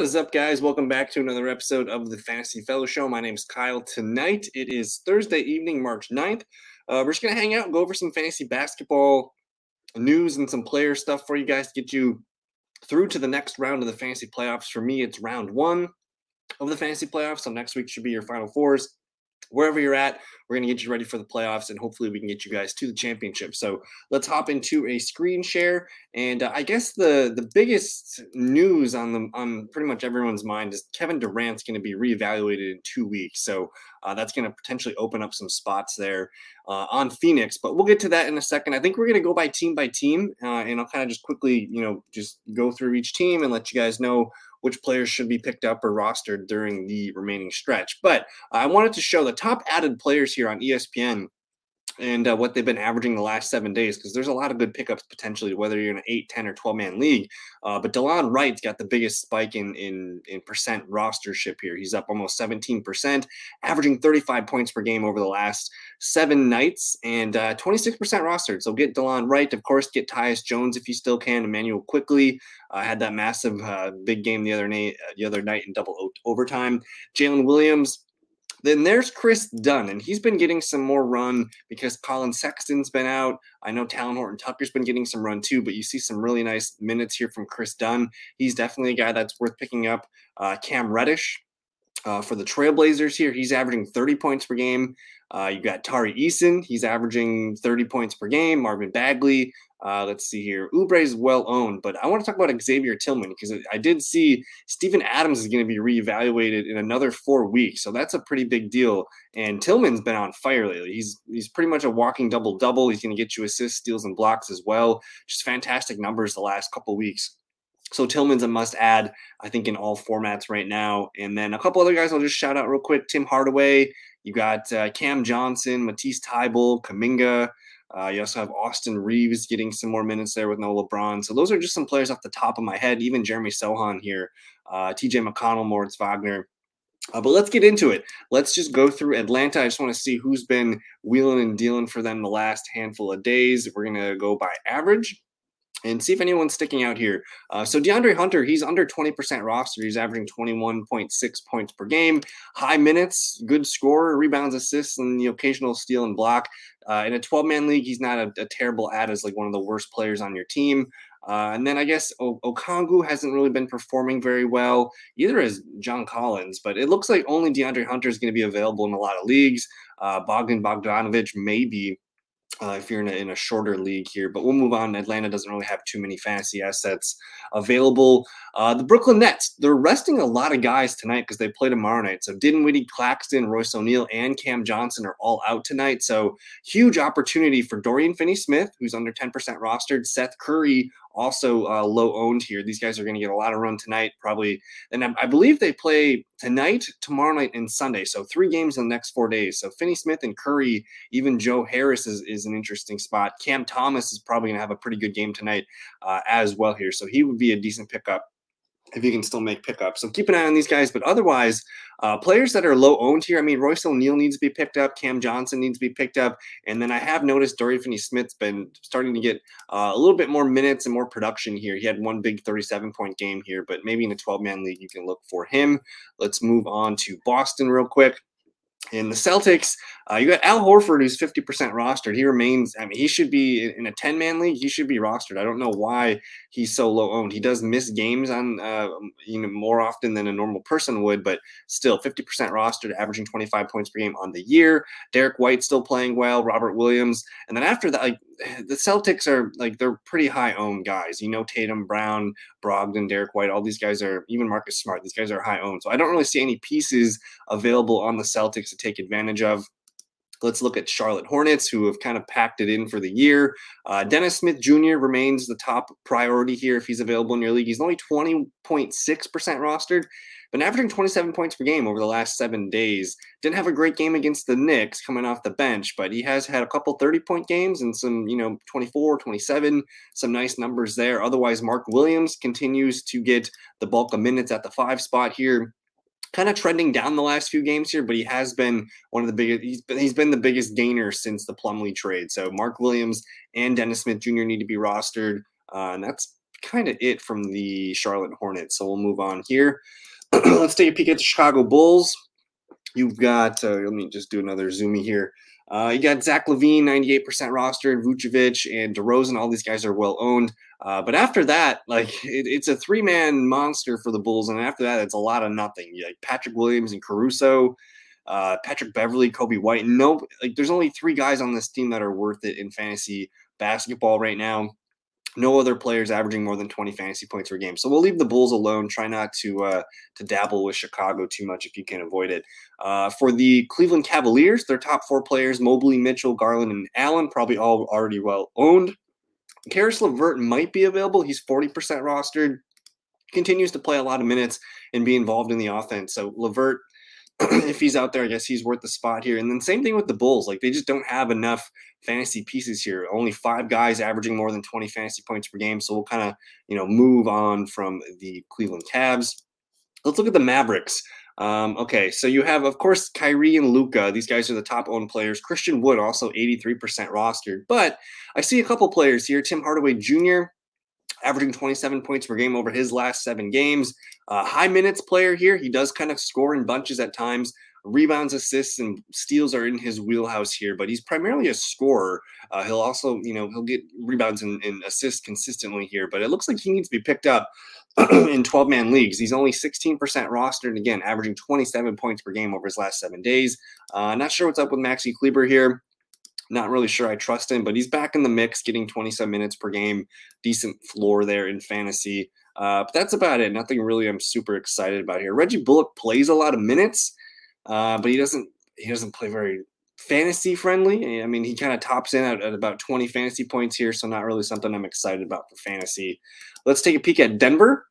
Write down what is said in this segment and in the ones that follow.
What is up, guys? Welcome back to another episode of the Fantasy Fellow Show. My name is Kyle. Tonight it is Thursday evening, March 9th. Uh, we're just going to hang out and go over some fantasy basketball news and some player stuff for you guys to get you through to the next round of the fantasy playoffs. For me, it's round one of the fantasy playoffs. So next week should be your final fours wherever you're at, we're going to get you ready for the playoffs and hopefully we can get you guys to the championship. So let's hop into a screen share. And uh, I guess the the biggest news on the on pretty much everyone's mind is Kevin Durant's going to be reevaluated in two weeks. So uh, that's going to potentially open up some spots there uh, on Phoenix. But we'll get to that in a second. I think we're going to go by team by team, uh, and I'll kind of just quickly, you know, just go through each team and let you guys know which players should be picked up or rostered during the remaining stretch. But uh, I wanted to show the top added players here on ESPN and uh, what they've been averaging the last seven days because there's a lot of good pickups potentially whether you're in an 8 10 or 12 man league uh, but delon wright's got the biggest spike in in in percent rostership here. He's up almost 17% averaging 35 points per game over the last seven nights and uh, 26% rostered. So get delon wright of course get tyus jones if you still can immanuel quickley uh, had that massive uh, big game the other night the other night in double overtime. Jalen williams then there's Chris Dunn, and he's been getting some more run because Collin Sexton's been out. I know Talen Horton Tucker's been getting some run too, but you see some really nice minutes here from Chris Dunn. He's definitely a guy that's worth picking up. Uh, Cam Reddish uh, for the Trailblazers here, he's averaging 30 points per game. Uh, you got Tari Eason, he's averaging 30 points per game. Marvin Bagley, uh, let's see here. Oubre is well owned, but I want to talk about Xavier Tillman because I did see Steven Adams is going to be reevaluated in another four weeks, so that's a pretty big deal. And Tillman's been on fire lately. He's he's pretty much a walking double double. He's going to get you assists, steals, and blocks as well. Just fantastic numbers the last couple weeks. So Tillman's a must add, I think, in all formats right now. And then a couple other guys I'll just shout out real quick. Tim Hardaway. You got uh, Cam Johnson, Matisse Thybulle, Kuminga. Uh, you also have Austin Reaves getting some more minutes there with no LeBron. So those are just some players off the top of my head. Even Jeremy Sochan here, uh, TJ McConnell, Moritz Wagner. Uh, but let's get into it. Let's just go through Atlanta. I just want to see who's been wheeling and dealing for them the last handful of days. We're going to go by average and see if anyone's sticking out here. Uh, so DeAndre Hunter, he's under 20% roster. He's averaging 21.6 points per game, high minutes, good scorer, rebounds, assists, and the occasional steal and block. Uh, in a 12 man league, he's not a, a, terrible ad as like one of the worst players on your team. Uh, and then I guess o- Okongwu hasn't really been performing very well, either as John Collins, but it looks like only DeAndre Hunter is going to be available in a lot of leagues. Uh, Bogdan Bogdanovich maybe uh, if you're in a, in a shorter league here. But we'll move on. Atlanta doesn't really have too many fantasy assets available. Uh, the Brooklyn Nets, they're resting a lot of guys tonight because they play tomorrow night. So Dinwiddie, Claxton, Royce O'Neale, and Cam Johnson are all out tonight. So huge opportunity for Dorian Finney-Smith, who's under 10% rostered, Seth Curry also uh, low owned here. These guys are going to get a lot of run tonight, probably. And I, I, believe they play tonight, tomorrow night, and Sunday. So three games in the next four days. So Finney Smith and Curry, even Joe Harris is, is an interesting spot. Cam Thomas is probably going to have a pretty good game tonight uh, as well here. So he would be a decent pickup if you can still make pickups. So keep an eye on these guys. But otherwise, uh, players that are low owned here, I mean, Royce O'Neale needs to be picked up. Cam Johnson needs to be picked up. And then I have noticed Dorian Finney Smith's been starting to get uh, a little bit more minutes and more production here. He had one big 37 point game here, but maybe in a 12 man league, you can look for him. Let's move on to Boston real quick. In the Celtics, uh, you got Al Horford, who's 50% rostered. He remains, I mean, he should be in a 10 man league. He should be rostered. I don't know why he's so low owned. He does miss games on, uh, you know, more often than a normal person would, but still 50% rostered, averaging 25 points per game on the year. Derek White still playing well. Robert Williams. And then after that, like the Celtics are like, they're pretty high owned guys. You know, Tatum, Brown, Brogdon, Derek White, all these guys are, even Marcus Smart, these guys are high owned. So I don't really see any pieces available on the Celtics to take advantage of. Let's look at Charlotte Hornets, who have kind of packed it in for the year. Uh, Dennis Smith Jr. remains the top priority here if he's available in your league. He's only 20.6% rostered, but averaging 27 points per game over the last seven days. Didn't have a great game against the Knicks coming off the bench, but he has had a couple 30 point games and some, you know, 24, 27, some nice numbers there. Otherwise, Mark Williams continues to get the bulk of minutes at the five spot here kind of trending down the last few games here, but he has been one of the biggest. He's been, he's been the biggest gainer since the Plumlee trade. So Mark Williams and Dennis Smith Jr. need to be rostered, uh, and that's kind of it from the Charlotte Hornets. So we'll move on here. Let's take a peek at the Chicago Bulls. You've got, uh, let me just do another zoomy here. Uh, you got Zach LaVine, 98% rostered, Vucevic and DeRozan. All these guys are well owned. Uh, but after that, like it, it's a three man monster for the Bulls. And after that, it's a lot of nothing. You like Patrick Williams and Caruso, uh, Patrick Beverley, Coby White. No, like there's only three guys on this team that are worth it in fantasy basketball right now no other players averaging more than 20 fantasy points per game. So we'll leave the Bulls alone. Try not to uh, to dabble with Chicago too much if you can avoid it. Uh, for the Cleveland Cavaliers, their top four players: Mobley, Mitchell, Garland, and Allen, probably all already well owned. Caris LeVert might be available. He's 40% rostered. Continues to play a lot of minutes and be involved in the offense. So LeVert if he's out there, I guess he's worth the spot here. And then same thing with the Bulls. Like they just don't have enough fantasy pieces here. Only five guys averaging more than 20 fantasy points per game. So we'll kind of, you know, move on from the Cleveland Cavs. Let's look at the Mavericks. Um, okay, so you have, of course, Kyrie and Luka. These guys are the top owned players. Christian Wood also 83% rostered. But I see a couple players here. Tim Hardaway Jr., averaging 27 points per game over his last seven games. Uh, high minutes player here. He does kind of score in bunches at times. Rebounds, assists, and steals are in his wheelhouse here, but he's primarily a scorer. Uh, he'll also, you know, he'll get rebounds and, and assists consistently here, but it looks like he needs to be picked up in 12 man leagues. He's only 16% rostered, and again, averaging 27 points per game over his last seven days. Uh, not sure what's up with Maxi Kleber here. Not really sure I trust him, but he's back in the mix, getting 27 minutes per game. Decent floor there in fantasy. Uh, but that's about it. Nothing really I'm super excited about here. Reggie Bullock plays a lot of minutes, uh, but he doesn't he doesn't play very fantasy friendly. I mean, he kind of tops in at, at, about 20 fantasy points here, so not really something I'm excited about for fantasy. Let's take a peek at Denver.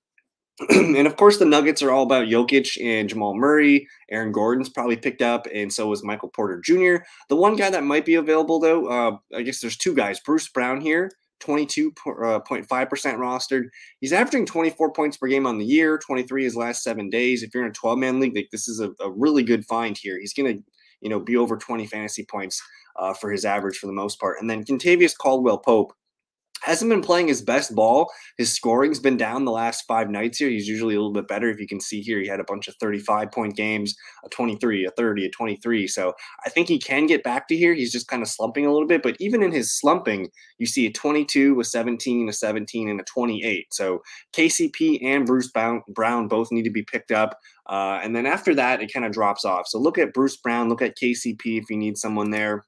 and of course, the Nuggets are all about Jokic and Jamal Murray. Aaron Gordon's probably picked up, and so is Michael Porter Jr. The one guy that might be available, though, uh, I guess there's two guys. Bruce Brown here, 22.5% uh, rostered. He's averaging 24 points per game on the year, 23 his last seven days. If you're in a 12 man league, like, this is a, a, really good find here. He's going to, you know, be over 20 fantasy points uh, for his average for the most part. And then Kentavious Caldwell Pope hasn't been playing his best ball. His scoring's been down the last five nights here. He's usually a little bit better. If you can see here, he had a bunch of 35 point games, a 23, a 30, a 23. So I think he can get back to here. He's just kind of slumping a little bit. But even in his slumping, you see a 22, a 17, a 17, and a 28. So KCP and Bruce Brown both need to be picked up. Uh, and then after that, it kind of drops off. So look at Bruce Brown, look at KCP if you need someone there.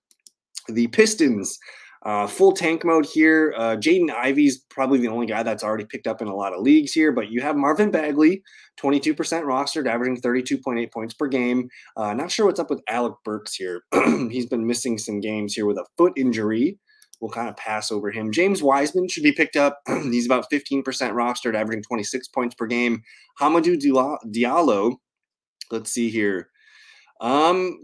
The Pistons uh, full tank mode here. Uh, Jaden Ivey's probably the only guy that's already picked up in a lot of leagues here, but you have Marvin Bagley, 22% rostered, averaging 32.8 points per game. Uh, not sure what's up with Alec Burks here. He's been missing some games here with a foot injury. We'll kind of pass over him. James Wiseman should be picked up. He's about 15% rostered, averaging 26 points per game. Hamidou Diallo, let's see here. Um,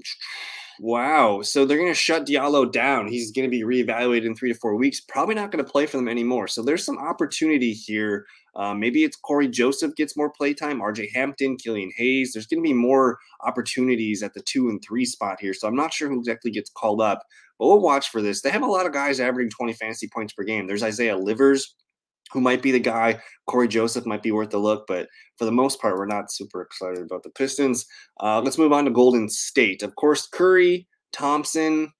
Wow. So they're going to shut Diallo down. He's going to be reevaluated in three to four weeks. Probably not going to play for them anymore. So there's some opportunity here. Uh, maybe it's Cory Joseph gets more playtime, RJ Hampton, Killian Hayes. There's going to be more opportunities at the two and three spot here. So I'm not sure who exactly gets called up, but we'll watch for this. They have a lot of guys averaging 20 fantasy points per game. There's Isaiah Livers, who might be the guy. Cory Joseph might be worth a look, but for the most part, we're not super excited about the Pistons. Uh, let's move on to Golden State. Of course, Curry, Thompson,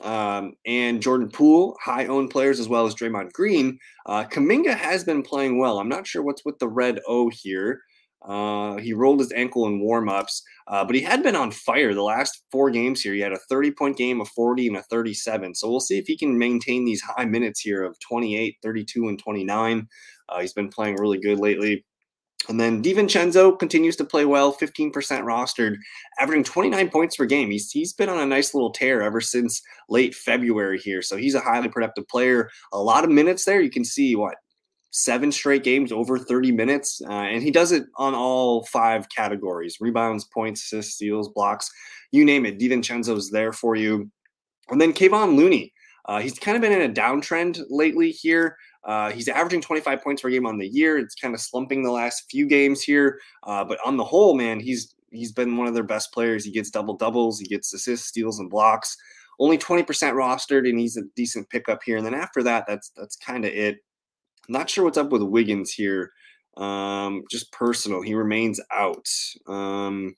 um, and Jordan Poole, high owned players, as well as Draymond Green. Uh, Kuminga has been playing well. I'm not sure what's with the red O here. Uh, he rolled his ankle in warmups, uh, but he had been on fire the last four games here. He had a 30 point game, a 40, and a 37. So we'll see if he can maintain these high minutes here of 28, 32, and 29. Uh, he's been playing really good lately. And then DiVincenzo continues to play well, 15% rostered, averaging 29 points per game. He's, he's been on a nice little tear ever since late February here. So he's a highly productive player. A lot of minutes there. You can see what seven straight games over 30 minutes. Uh, and he does it on all five categories rebounds, points, assists, steals, blocks, you name it. DiVincenzo's there for you. And then Kevon Looney. Uh, he's kind of been in a downtrend lately here. Uh, he's averaging 25 points per game on the year. It's kind of slumping the last few games here, uh, but on the whole, man, he's he's been one of their best players. He gets double doubles, he gets assists, steals, and blocks. Only 20% rostered, and he's a decent pickup here. And then after that, that's that's kind of it. Not sure what's up with Wiggins here. Um, just personal. He remains out. Um,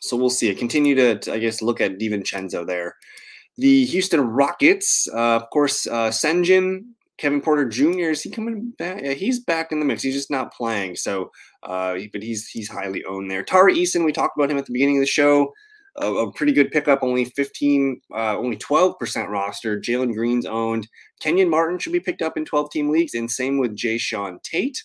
so we'll see. I continue to, to, I guess, look at DiVincenzo there. The Houston Rockets, uh, of course, uh, Sengun, Kevin Porter Jr. Is he coming back? Yeah, he's back in the mix. He's just not playing. So, uh, but he's he's highly owned there. Tari Eason, we talked about him at the beginning of the show. A, a pretty good pickup, only 15, uh, only 12% roster. Jalen Green's owned. Kenyon Martin should be picked up in 12 team leagues, and same with Jae'Sean Tate.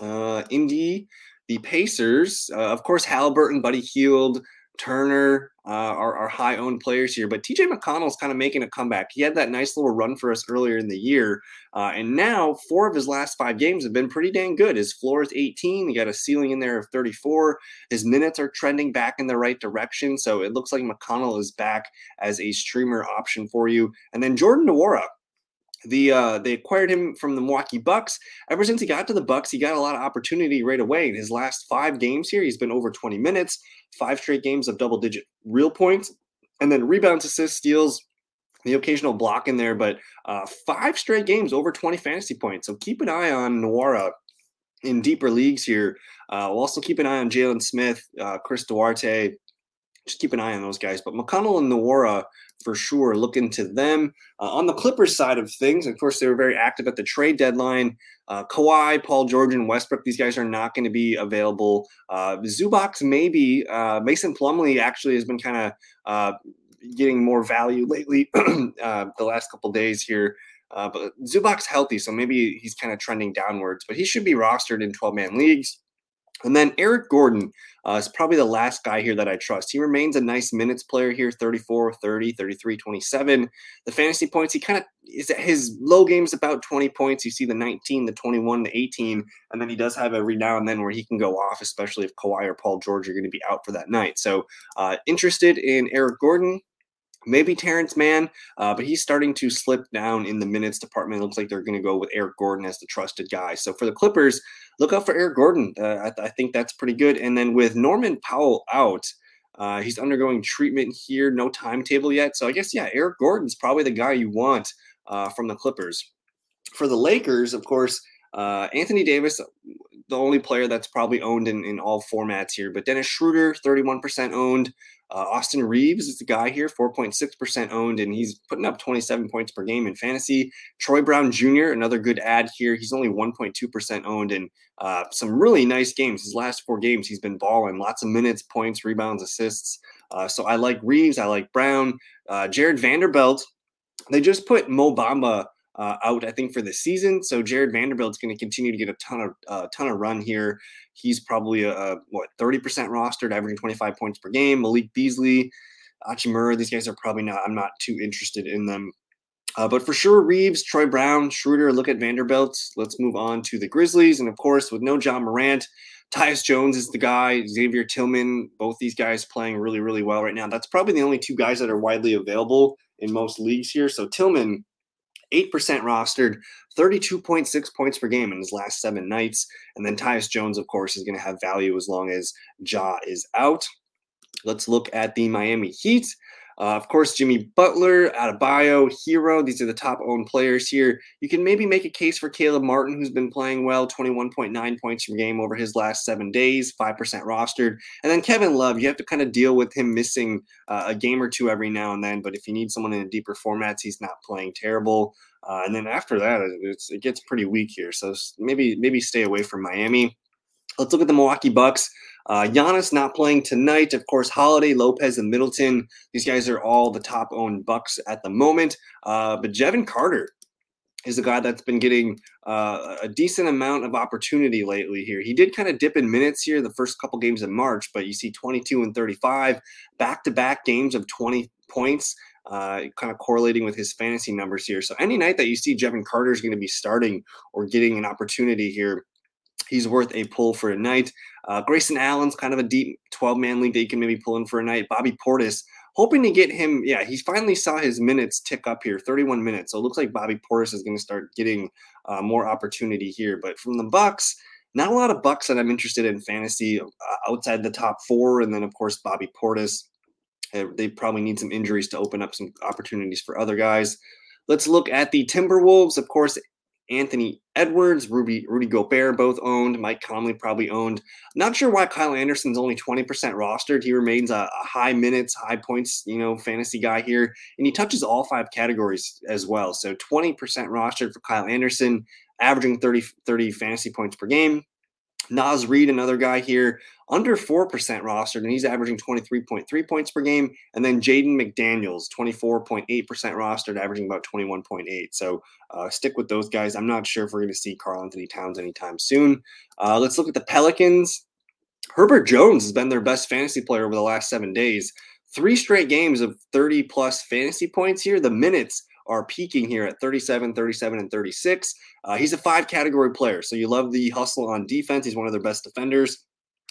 Uh, Indy, the Pacers, uh, of course, Halliburton, Buddy Hield, Turner uh, are, are high owned players here, but TJ McConnell's kind of making a comeback. He had that nice little run for us earlier in the year, uh, and now four of his last five games have been pretty dang good. His floor is 18. He got a ceiling in there of 34. His minutes are trending back in the right direction, so it looks like McConnell is back as a streamer option for you. And then Jordan Nwora, the uh, they acquired him from the Milwaukee Bucks. Ever since he got to the Bucks, he got a lot of opportunity right away. In his last five games here, he's been over 20 minutes, five straight games of double digit real points, and then rebounds, assists, steals, the occasional block in there, but uh, five straight games over 20 fantasy points. So keep an eye on Nwora in deeper leagues here. Uh, we'll also keep an eye on Jalen Smith, uh, Chris Duarte, just keep an eye on those guys. But McConnell and Nwora for sure. Look into them. Uh, on the Clippers side of things, of course, they were very active at the trade deadline. Uh, Kawhi, Paul George, and Westbrook, these guys are not going to be available. Uh, Zubac, maybe. Uh, Mason Plumlee actually has been kind of uh, getting more value lately uh, the last couple days here. Uh, but Zubac's healthy, so maybe he's kind of trending downwards, but he should be rostered in 12 man leagues. And then Eric Gordon uh, is probably the last guy here that I trust. He remains a nice minutes player here 34, 30, 33, 27. The fantasy points, he kind of is at his low games about 20 points. You see the 19, the 21, the 18, and then he does have every now and then where he can go off, especially if Kawhi or Paul George are going to be out for that night. So, uh, interested in Eric Gordon, maybe Terrence Mann, uh, but he's starting to slip down in the minutes department. It looks like they're going to go with Eric Gordon as the trusted guy. So for the Clippers, look out for Eric Gordon. Uh, I, th- I, think that's pretty good. And then with Norman Powell out, uh, he's undergoing treatment here, no timetable yet. So I guess, yeah, Eric Gordon's probably the guy you want uh, from the Clippers. For the Lakers, of course, uh, Anthony Davis, the only player that's probably owned in, in all formats here, but Dennis Schroeder, 31% owned. Uh, Austin Reaves is the guy here, 4.6% owned, and he's putting up 27 points per game in fantasy. Troy Brown Jr., another good ad here. He's only 1.2% owned in uh, some really nice games. His last four games, he's been balling lots of minutes, points, rebounds, assists. Uh, so I like Reaves. I like Brown. Uh, Jarred Vanderbilt. They just put Mo Bamba uh, out, I think, for the season. So Jarred Vanderbilt's going to continue to get a ton of uh, ton of run here. He's probably a, a what 30% rostered, averaging 25 points per game. Malik Beasley, Hachimura, these guys are probably not. I'm not too interested in them. Uh, but for sure, Reaves, Troy Brown, Schroeder, look at Vanderbilt. Let's move on to the Grizzlies. And of course, with no Ja Morant, Tyus Jones is the guy, Xavier Tillman, both these guys playing really, really well right now. That's probably the only two guys that are widely available in most leagues here. So Tillman 8% rostered, 32.6 points per game in his last seven nights. And then Tyus Jones, of course, is going to have value as long as Ja is out. Let's look at the Miami Heat. Uh, of course, Jimmy Butler, Adebayo, Herro. These are the top owned players here. You can maybe make a case for Caleb Martin, who's been playing well, 21.9 points per game over his last seven days, 5% rostered. And then Kevin Love, you have to kind of deal with him missing uh, a game or two every now and then. But if you need someone in a deeper formats, he's not playing terrible. Uh, and then after that, it gets pretty weak here. So maybe maybe stay away from Miami. Let's look at the Milwaukee Bucks. Uh, Giannis not playing tonight. Of course, Holiday, Lopez, and Middleton. These guys are all the top owned Bucks at the moment. Uh, but Jevon Carter is a guy that's been getting uh, a decent amount of opportunity lately here. He did kind of dip in minutes here the first couple games in March, but you see 22 and 35, back to back games of 20 points. Uh, kind of correlating with his fantasy numbers here. So any night that you see Jevon Carter is going to be starting or getting an opportunity here, he's worth a pull for a night. Uh, Grayson Allen's kind of a deep 12 man league that you can maybe pull in for a night. Bobby Portis, hoping to get him. Yeah, he finally saw his minutes tick up here 31 minutes. So it looks like Bobby Portis is going to start getting uh, more opportunity here. But from the Bucks, not a lot of Bucks that I'm interested in fantasy uh, outside the top four. And then, of course, Bobby Portis. Uh, they probably need some injuries to open up some opportunities for other guys. Let's look at the Timberwolves. Of course, Anthony Edwards, Ruby, Rudy Gobert both owned. Mike Conley probably owned. Not sure why Kyle Anderson's only 20% rostered. He remains a, a, high minutes, high points, you know, fantasy guy here. And he touches all five categories as well. So 20% rostered for Kyle Anderson, averaging 30, 30 fantasy points per game. Naz Reid, another guy here, under 4% rostered, and he's averaging 23.3 points per game. And then Jaden McDaniels, 24.8% rostered, averaging about 21.8. So uh, stick with those guys. I'm not sure if we're going to see Karl Anthony Towns anytime soon. Uh, let's look at the Pelicans. Herbert Jones has been their best fantasy player over the last seven days. Three straight games of 30 plus fantasy points here. The minutes are peaking here at 37, 37, and 36. Uh, he's a five category player. So you love the hustle on defense. He's one of their best defenders.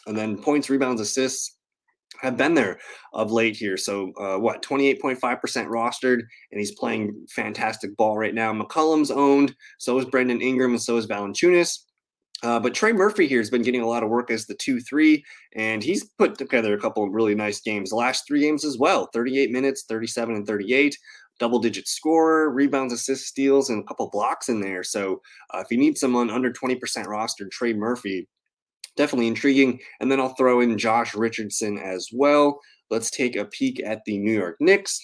And then points, rebounds, assists have been there of late here. So uh, what, 28.5% rostered, and he's playing fantastic ball right now. McCollum's owned. So is Brandon Ingram, and so is Valanciunas. Uh, but Trey Murphy here has been getting a lot of work as the 2 3, and he's put together a couple of really nice games. The last three games as well 38 minutes, 37 and 38 double digit scorer, rebounds, assists, steals, and a couple blocks in there. So uh, if you need someone under 20% rostered, Trey Murphy, definitely intriguing. And then I'll throw in Josh Richardson as well. Let's take a peek at the New York Knicks.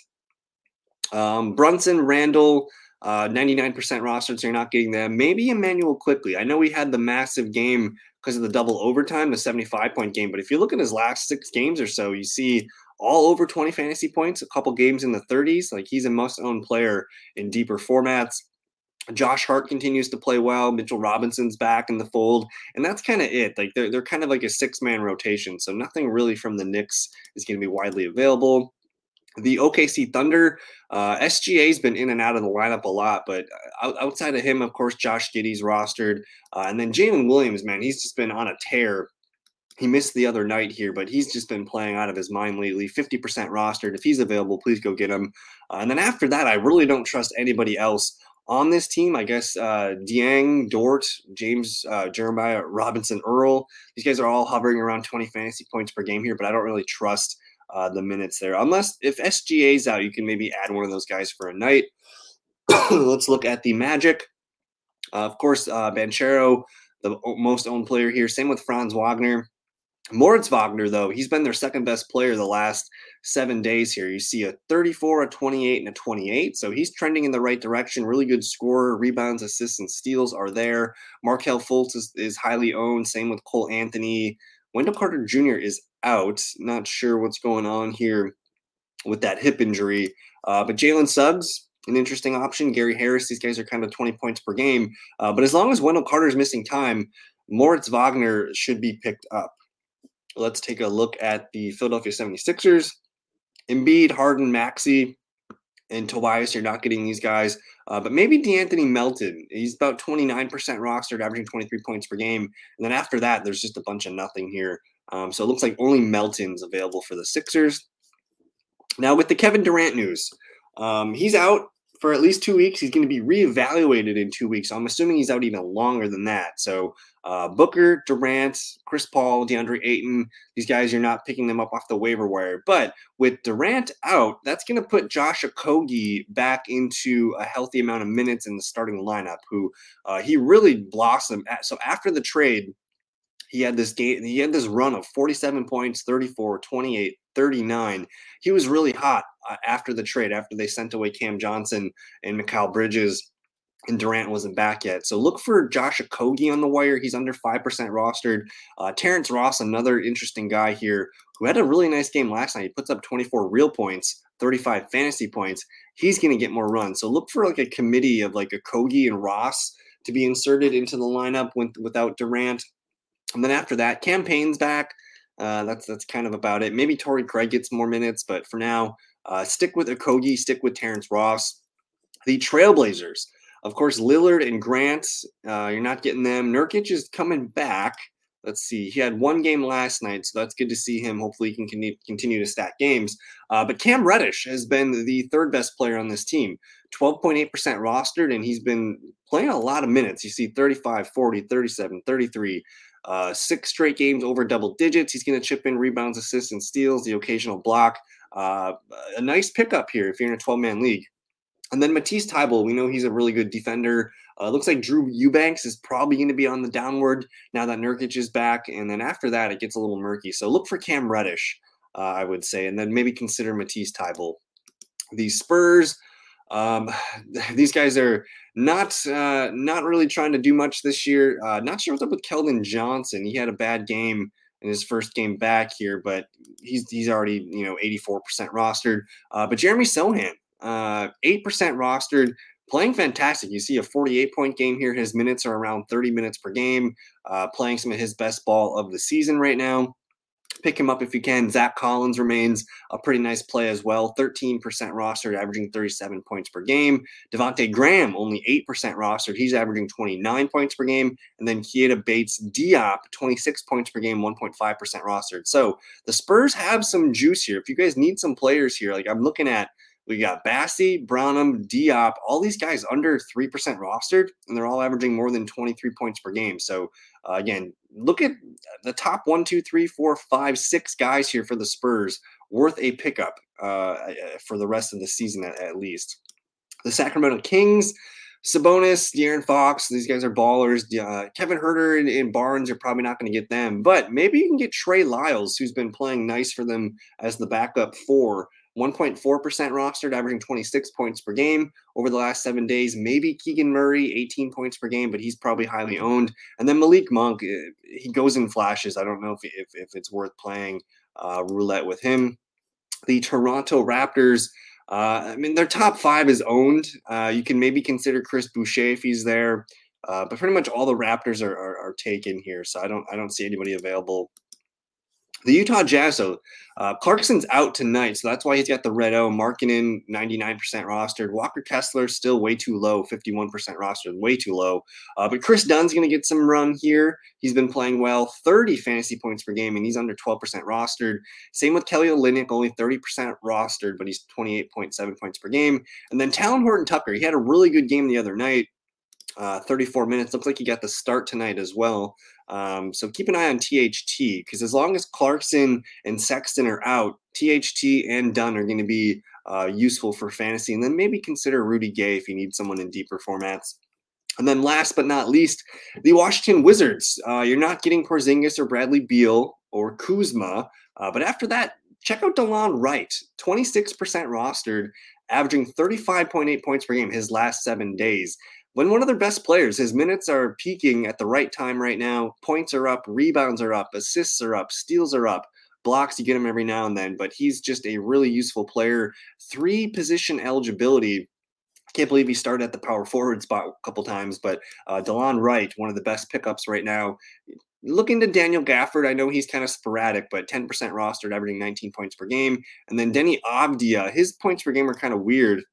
Um, Brunson, Randle, uh, 99% rostered, so you're not getting them. Maybe Immanuel Quickley. I know we had the massive game because of the double overtime, the 75 point game. But if you look at his last six games or so, you see all over 20 fantasy points, a couple games in the 30s. Like he's a must own player in deeper formats. Josh Hart continues to play well. Mitchell Robinson's back in the fold. And that's kind of it. Like they're, they're kind of like a six man rotation. So nothing really from the Knicks is going to be widely available. The OKC Thunder, uh, SGA's been in and out of the lineup a lot, but uh, outside of him, of course, Josh Giddey's rostered. Uh, and then Jalen Williams, man, he's just been on a tear he missed the other night here, but he's just been playing out of his mind lately. 50% rostered. If he's available, please go get him. Uh, and then after that, I really don't trust anybody else on this team. I guess uh, Dieng, Dort, James, uh, Jeremiah, Robinson, Earl. These guys are all hovering around 20 fantasy points per game here, but I don't really trust uh, the minutes there. Unless if SGA's out, you can maybe add one of those guys for a night. Let's look at the Magic. Uh, of course, uh, Banchero, the most owned player here. Same with Franz Wagner. Moritz Wagner, though, he's been their second best player the last seven days here. You see a 34, a 28, and a 28. So he's trending in the right direction. Really good scorer. Rebounds, assists, and steals are there. Markelle Fultz is, is highly owned. Same with Cole Anthony. Wendell Carter Jr. is out. Not sure what's going on here with that hip injury. Uh, but Jalen Suggs, an interesting option. Gary Harris, these guys are kind of 20 points per game. Uh, but as long as Wendell Carter is missing time, Moritz Wagner should be picked up. Let's take a look at the Philadelphia 76ers. Embiid, Harden, Maxey, and Tobias. You're not getting these guys. Uh, but maybe De'Anthony Melton. He's about 29% rostered, averaging 23 points per game. And then after that, there's just a bunch of nothing here. Um, so it looks like only Melton's available for the Sixers. Now, with the Kevin Durant news, um, he's out for at least two weeks. He's going to be reevaluated in two weeks. I'm assuming he's out even longer than that. So uh, Booker, Durant, Chris Paul, DeAndre Ayton, these guys, you're not picking them up off the waiver wire. But with Durant out, that's going to put Josh Okogie back into a healthy amount of minutes in the starting lineup, who uh, he really blossomed. At. So after the trade, he had this game, he had this run of 47 points, 34, 28, 39. He was really hot uh, after the trade, after they sent away Cam Johnson and Mikal Bridges and Durant wasn't back yet. So look for Josh Okogie on the wire. He's under 5% rostered. Uh, Terrence Ross, another interesting guy here who had a really nice game last night. He puts up 24 real points, 35 fantasy points. He's going to get more runs. So look for like a committee of like Okogie and Ross to be inserted into the lineup with, without Durant. And then after that, Cam Payne's back. Uh, that's that's kind of about it. Maybe Torrey Craig gets more minutes, but for now, uh, stick with Okogie, stick with Terrence Ross. The Trailblazers, of course, Lillard and Grant, uh, you're not getting them. Nurkic is coming back. Let's see. He had one game last night, so that's good to see him. Hopefully, he can continue to stack games. Uh, but Cam Reddish has been the third best player on this team, 12.8% rostered, and he's been playing a lot of minutes. You see 35, 40, 37, 33, uh, six straight games over double digits. He's going to chip in rebounds, assists, and steals, the occasional block. Uh, a nice pickup here if you're in a 12 man league. And then Matisse Thybulle, we know he's a really good defender. Uh, looks like Drew Eubanks is probably going to be on the downward now that Nurkic is back. And then after that, it gets a little murky. So look for Cam Reddish, uh, I would say, and then maybe consider Matisse Thybulle. The Spurs, um, these guys are not uh, not really trying to do much this year. Uh, not sure what's up with Keldon Johnson. He had a bad game in his first game back here, but he's he's already you know 84% rostered. Uh, but Jeremy Sohan, uh, 8% rostered, playing fantastic. You see a 48 point game here. His minutes are around 30 minutes per game, uh, playing some of his best ball of the season right now. Pick him up if you can. Zach Collins remains a pretty nice play as well. 13% rostered, averaging 37 points per game. Devonte Graham, only 8% rostered. He's averaging 29 points per game. And then Keita Bates Diop, 26 points per game, 1.5% rostered. So the Spurs have some juice here. If you guys need some players here, like I'm looking at we got Bassey, Branham, Diop, all these guys under 3% rostered, and they're all averaging more than 23 points per game. So, uh, again, look at the top one, two, three, four, five, six guys here for the Spurs, worth a pickup uh, for the rest of the season at, at least. The Sacramento Kings, Sabonis, De'Aaron Fox, these guys are ballers. Uh, Kevin Huerter and, and Barnes, you're probably not going to get them, but maybe you can get Trey Lyles, who's been playing nice for them as the backup for 1.4% rostered, averaging 26 points per game over the last seven days. Maybe Keegan Murray, 18 points per game, but he's probably highly owned. And then Malik Monk, eh, he goes in flashes. I don't know if, if, if it's worth playing uh, roulette with him. The Toronto Raptors, uh, I mean, their top five is owned. Uh, you can maybe consider Chris Boucher if he's there. Uh, but pretty much all the Raptors are, are, are taken here, so I don't I don't see anybody available the Utah Jazz, so uh, Clarkson's out tonight, so that's why he's got the red O. Markkanen 99% rostered. Walker Kessler still way too low, 51% rostered, way too low. Uh, but Chris Dunn's going to get some run here. He's been playing well, 30 fantasy points per game, and he's under 12% rostered. Same with Kelly Olynyk, only 30% rostered, but he's 28.7 points per game. And then Talen Horton Tucker, he had a really good game the other night. Uh, 34 minutes. Looks like he got the start tonight as well. Um, so keep an eye on THT because as long as Clarkson and Sexton are out, THT and Dunn are going to be uh, useful for fantasy. And then maybe consider Rudy Gay if you need someone in deeper formats. And then last but not least, the Washington Wizards. Uh, you're not getting Porzingis or Bradley Beal or Kuzma. Uh, but after that, check out Delon Wright, 26% rostered, averaging 35.8 points per game his last seven days when one of their best players, his minutes are peaking at the right time right now. Points are up, rebounds are up, assists are up, steals are up, blocks, you get him every now and then, but he's just a really useful player. Three position eligibility. Can't believe he started at the power forward spot a couple times, but uh, Delon Wright, one of the best pickups right now. Looking to Daniel Gafford, I know he's kind of sporadic, but 10% rostered, averaging 19 points per game. And then Deni Avdija, his points per game are kind of weird.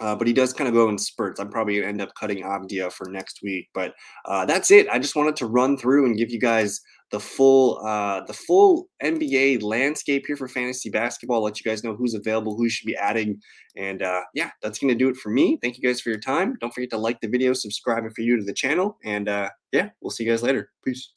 Uh, but he does kind of go in spurts. I'm probably gonna end up cutting Avdija for next week. But uh, that's it. I just wanted to run through and give you guys the full uh, the full NBA landscape here for fantasy basketball. Let you guys know who's available, who you should be adding, and uh, yeah, that's gonna do it for me. Thank you guys for your time. Don't forget to like the video, subscribe if you're new to the channel, and uh, yeah, we'll see you guys later. Peace.